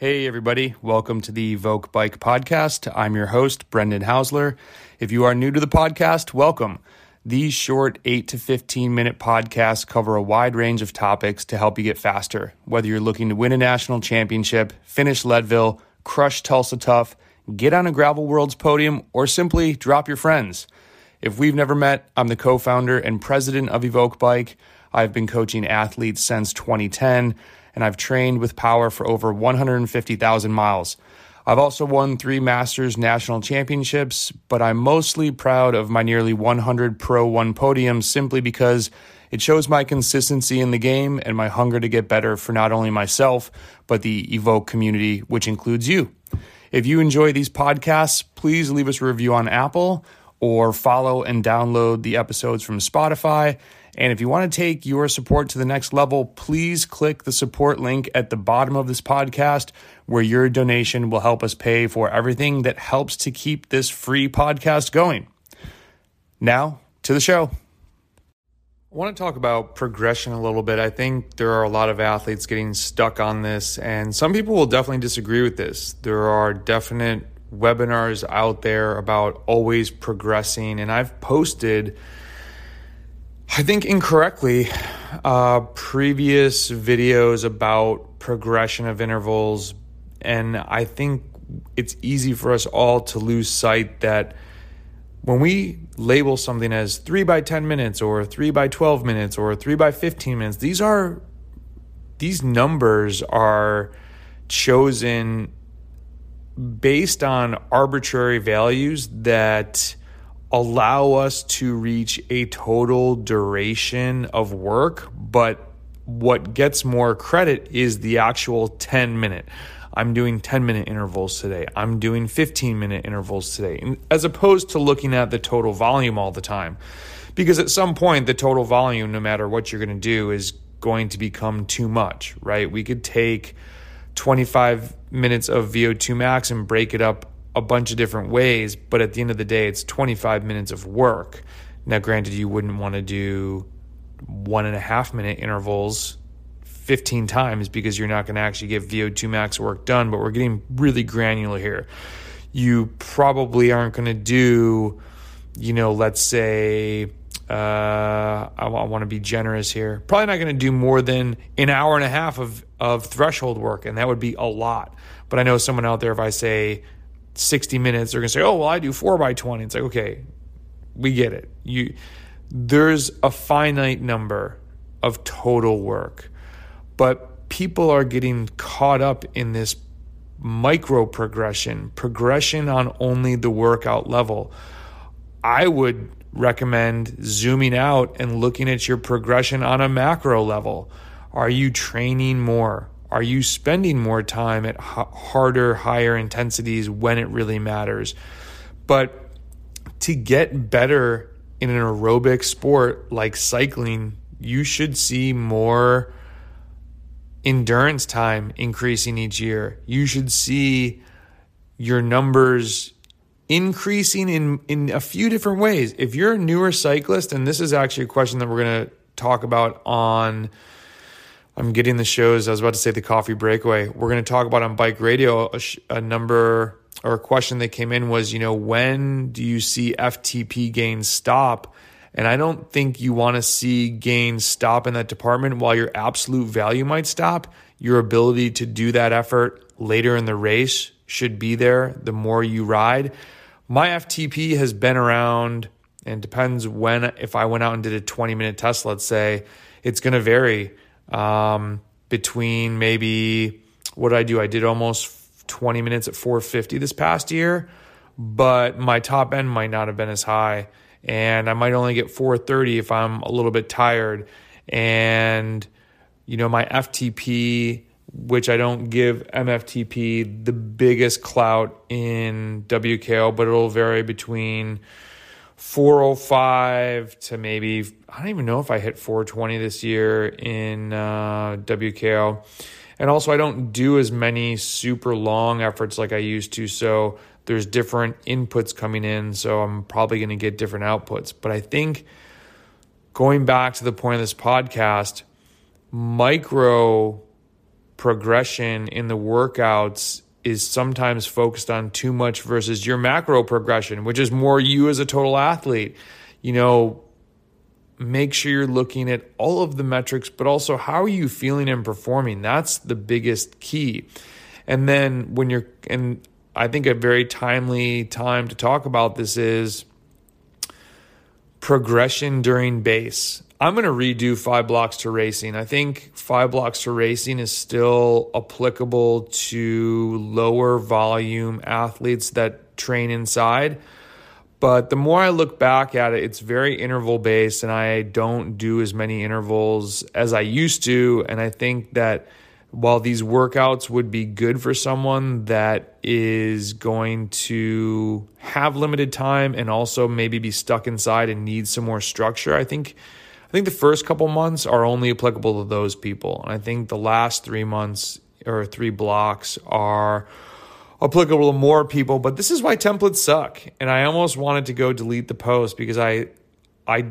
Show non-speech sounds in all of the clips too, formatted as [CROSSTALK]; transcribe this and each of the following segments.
Hey, everybody. Welcome to the Evoke Bike Podcast. I'm your host, Brendan Housler. If you are new to the podcast, welcome. These short 8 to 15 minute podcasts cover a wide range of topics to help you get faster. Whether you're looking to win a national championship, finish Leadville, crush Tulsa Tough, get on a Gravel Worlds podium, or simply drop your friends. If we've never met, I'm the co founder and president of Evoke Bike. I've been coaching athletes since 2010 and I've trained with power for over 150,000 miles. I've also won three Masters national championships, but I'm mostly proud of my nearly 100 Pro 1 podiums simply because it shows my consistency in the game and my hunger to get better for not only myself, but the Evoke community, which includes you. If you enjoy these podcasts, please leave us a review on Apple or follow and download the episodes from Spotify. And if you want to take your support to the next level, please click the support link at the bottom of this podcast, where your donation will help us pay for everything that helps to keep this free podcast going. Now, to the show. I want to talk about progression a little bit. I think there are a lot of athletes getting stuck on this, and some people will definitely disagree with this. There are definite webinars out there about always progressing, and I've posted I think incorrectly, uh, previous videos about progression of intervals, and I think it's easy for us all to lose sight that when we label something as 3 by 10 minutes or 3 by 12 minutes or 3 by 15 minutes, these are these numbers are chosen based on arbitrary values that allow us to reach a total duration of work, but what gets more credit is the actual 10 minute. I'm doing 10 minute intervals today. I'm doing 15 minute intervals today, as opposed to looking at the total volume all the time. Because at some point, the total volume, no matter what you're going to do, is going to become too much, right? We could take 25 minutes of VO2 max and break it up a bunch of different ways, but at the end of the day, it's 25 minutes of work. Now, granted, you wouldn't want to do one and a half minute intervals 15 times because you're not going to actually get VO2 max work done, but we're getting really granular here. You probably aren't going to do, you know, let's say, uh, I, I want to be generous here. Probably not going to do more than an hour and a half of, of threshold work, and that would be a lot. But I know someone out there, if I say, 60 minutes, they're going to say, "Oh, well, I do 4 by 20." It's like, "Okay, we get it. You there's a finite number of total work. But people are getting caught up in this micro progression, progression on only the workout level. I would recommend zooming out and looking at your progression on a macro level. Are you training more? Are you spending more time at harder, higher intensities when it really matters? But to get better in an aerobic sport like cycling, you should see more endurance time increasing each year. You should see your numbers increasing in in a few different ways. If you're a newer cyclist and this is actually a question that we're going to talk about on I'm getting the shows. I was about to say the coffee breakaway. We're going to talk about on bike radio a, a, number or a question that came in was, you know, when do you see FTP gains stop? And I don't think you want to see gains stop in that department while your absolute value might stop. Your ability to do that effort later in the race should be there the more you ride. My FTP has been around and depends when, if I went out and did a 20 minute test, let's say, it's going to vary um, between maybe what did I do? I did almost 20 minutes at 450 this past year, but my top end might not have been as high. And I might only get 430 if I'm a little bit tired. And, you know, my FTP, which I don't give MFTP the biggest clout in WKO, but it'll vary between 405 to maybe I don't even know if I hit 420 this year in uh, WKO. And also, I don't do as many super long efforts like I used to. So there's different inputs coming in. So I'm probably going to get different outputs. But I think going back to the point of this podcast, micro progression in the workouts is sometimes focused on too much versus your macro progression, which is more you as a total athlete. You know, make sure you're looking at all of the metrics, but also how are you feeling and performing? That's the biggest key. And then when you're, and I think a very timely time to talk about this is progression during base. I'm going to redo five blocks to racing. I think five blocks to racing is still applicable to lower volume athletes that train inside. But the more I look back at it, it's very interval based, and I don't do as many intervals as I used to. And I think that while these workouts would be good for someone that is going to have limited time and also maybe be stuck inside and need some more structure, I think I think the first couple months are only applicable to those people. And I think the last 3 months or 3 blocks are applicable to more people, but this is why templates suck. And I almost wanted to go delete the post because I I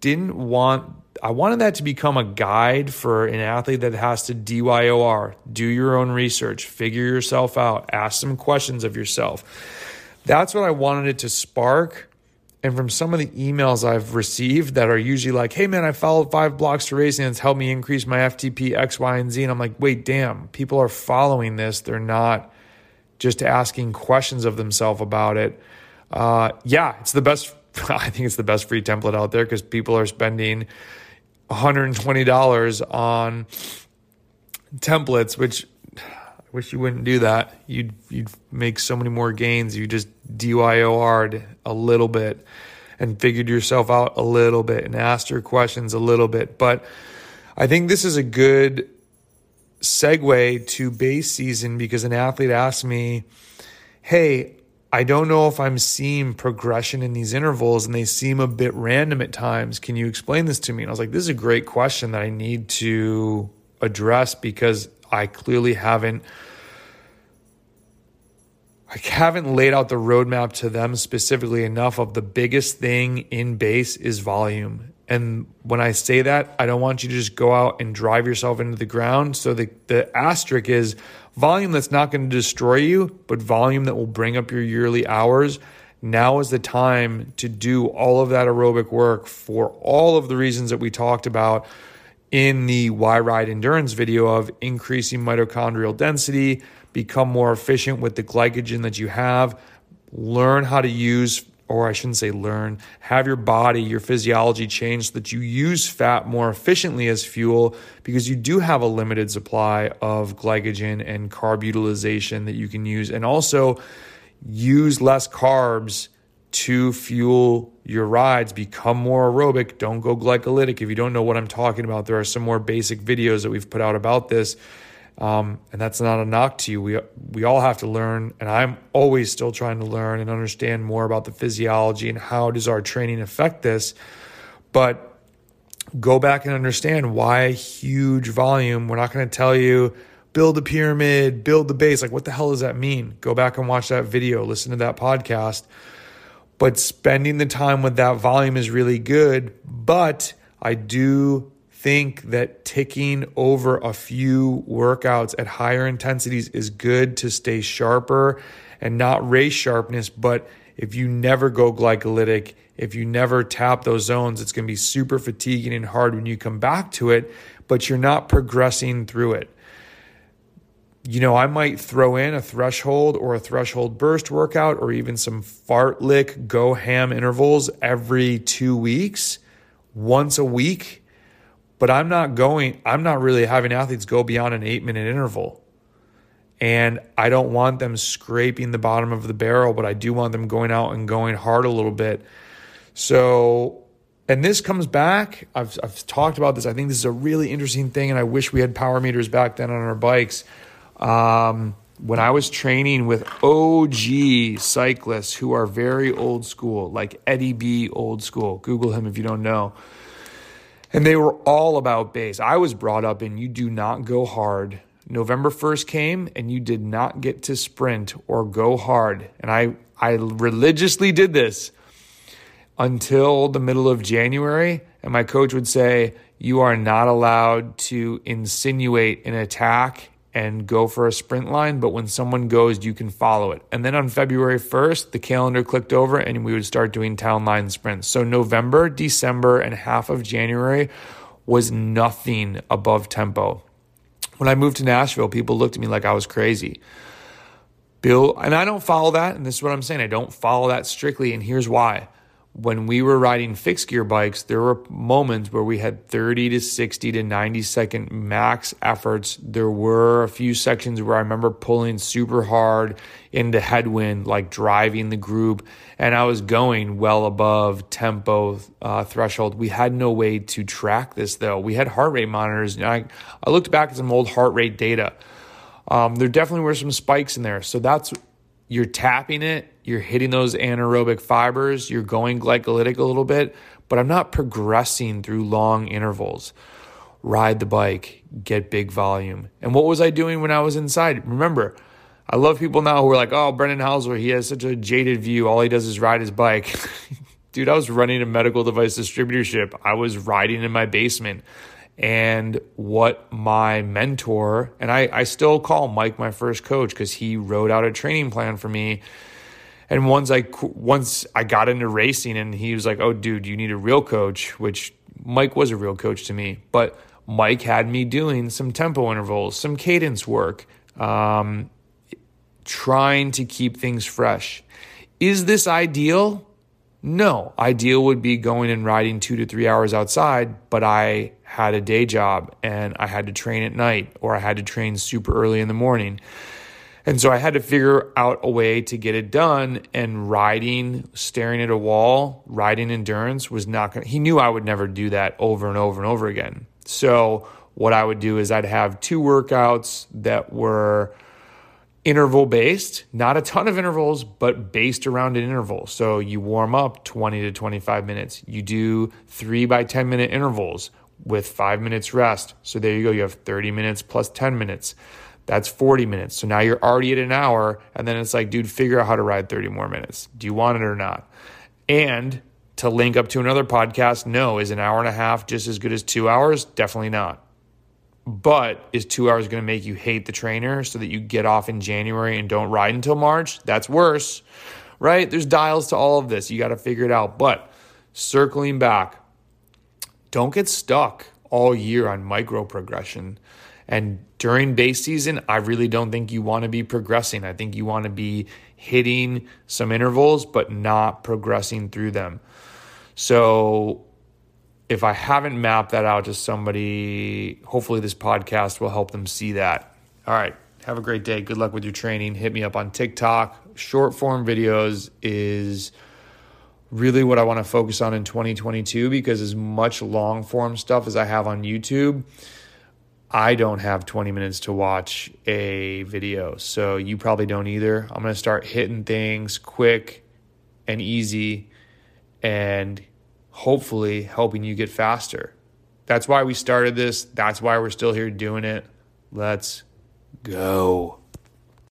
didn't want I wanted that to become a guide for an athlete that has to DYOR, do your own research, figure yourself out, ask some questions of yourself. That's what I wanted it to spark. And from some of the emails I've received that are usually like, hey man, I followed five blocks to racing it's helped me increase my FTP X, Y, and Z. And I'm like, wait, damn, people are following this. They're not just asking questions of themselves about it. Uh, yeah, it's the best. [LAUGHS] I think it's the best free template out there because people are spending $120 on templates, which wish you wouldn't do that. You'd you'd make so many more gains. You just DYOR'd a little bit and figured yourself out a little bit and asked your questions a little bit. But I think this is a good segue to base season because an athlete asked me, Hey, I don't know if I'm seeing progression in these intervals and they seem a bit random at times. Can you explain this to me? And I was like, This is a great question that I need to address because I clearly haven't. I haven't laid out the roadmap to them specifically enough of the biggest thing in base is volume. And when I say that, I don't want you to just go out and drive yourself into the ground. So the, the asterisk is volume that's not going to destroy you, but volume that will bring up your yearly hours. Now is the time to do all of that aerobic work for all of the reasons that we talked about in the Y Ride Endurance video of increasing mitochondrial density, become more efficient with the glycogen that you have, learn how to use or I shouldn't say learn, have your body, your physiology change so that you use fat more efficiently as fuel because you do have a limited supply of glycogen and carb utilization that you can use. And also use less carbs to fuel your rides, become more aerobic. Don't go glycolytic. If you don't know what I'm talking about, there are some more basic videos that we've put out about this. Um, and that's not a knock to you. We we all have to learn, and I'm always still trying to learn and understand more about the physiology and how does our training affect this. But go back and understand why huge volume. We're not going to tell you build a pyramid, build the base. Like what the hell does that mean? Go back and watch that video, listen to that podcast. But spending the time with that volume is really good. But I do think that ticking over a few workouts at higher intensities is good to stay sharper and not race sharpness. But if you never go glycolytic, if you never tap those zones, it's going to be super fatiguing and hard when you come back to it, but you're not progressing through it. You know, I might throw in a threshold or a threshold burst workout or even some fartlek go ham intervals every two weeks, once a week but I'm not going, I'm not really having athletes go beyond an eight minute interval. And I don't want them scraping the bottom of the barrel, but I do want them going out and going hard a little bit. So, and this comes back. I've, I've talked about this. I think this is a really interesting thing, and I wish we had power meters back then on our bikes. Um, when I was training with OG cyclists who are very old school, like Eddie B, old school, Google him if you don't know. And they were all about base. I was brought up in you do not go hard. November 1st came and you did not get to sprint or go hard. And I, I religiously did this until the middle of January. And my coach would say, You are not allowed to insinuate an attack and go for a sprint line, but when someone goes, you can follow it. And then on February 1st, the calendar clicked over and we would start doing town line sprints. So November, December, and half of January was nothing above tempo. When I moved to Nashville, people looked at me like I was crazy. Bill, and I don't follow that, and this is what I'm saying. I don't follow that strictly, and here's why when we were riding fixed gear bikes, there were moments where we had 30 to 60 to 90 second max efforts. There were a few sections where I remember pulling super hard into headwind, like driving the group, and I was going well above tempo uh, threshold. We had no way to track this though. We had heart rate monitors. And I, I looked back at some old heart rate data. Um, there definitely were some spikes in there. So that's you're tapping it, you're hitting those anaerobic fibers, you're going glycolytic a little bit, but I'm not progressing through long intervals. Ride the bike, get big volume. And what was I doing when I was inside? Remember, I love people now who are like, oh, Brendan Housler, he has such a jaded view. All he does is ride his bike. [LAUGHS] Dude, I was running a medical device distributorship. I was riding in my basement and what my mentor and I, I still call Mike my first coach because he wrote out a training plan for me. And once I once I got into racing, and he was like, "Oh, dude, you need a real coach," which Mike was a real coach to me. But Mike had me doing some tempo intervals, some cadence work, um, trying to keep things fresh. Is this ideal? No, ideal would be going and riding two to three hours outside, but I had a day job and I had to train at night or I had to train super early in the morning. And so I had to figure out a way to get it done. And riding, staring at a wall, riding endurance was not going to, he knew I would never do that over and over and over again. So what I would do is I'd have two workouts that were interval based, not a ton of intervals, but based around an interval. So you warm up 20 to 25 minutes. You do three by 10 minute intervals with five minutes rest. So there you go. You have 30 minutes plus 10 minutes. That's 40 minutes. So now you're already at an hour. And then it's like, dude, figure out how to ride 30 more minutes. Do you want it or not? And to link up to another podcast, no. Is an hour and a half just as good as two hours? Definitely not. But is two hours going to make you hate the trainer so that you get off in January and don't ride until March? That's worse, right? There's dials to all of this. You got to figure it out. But circling back, don't get stuck all year on micro progression. And during base season, I really don't think you want to be progressing. I think you want to be hitting some intervals, but not progressing through them. So if I haven't mapped that out to somebody, hopefully this podcast will help them see that. All right. Have a great day. Good luck with your training. Hit me up on TikTok. Short form videos is really what I want to focus on in 2022 because as much long form stuff as I have on YouTube, I don't have 20 minutes to watch a video. So you probably don't either. I'm going to start hitting things quick and easy and hopefully helping you get faster. That's why we started this. That's why we're still here doing it. Let's go.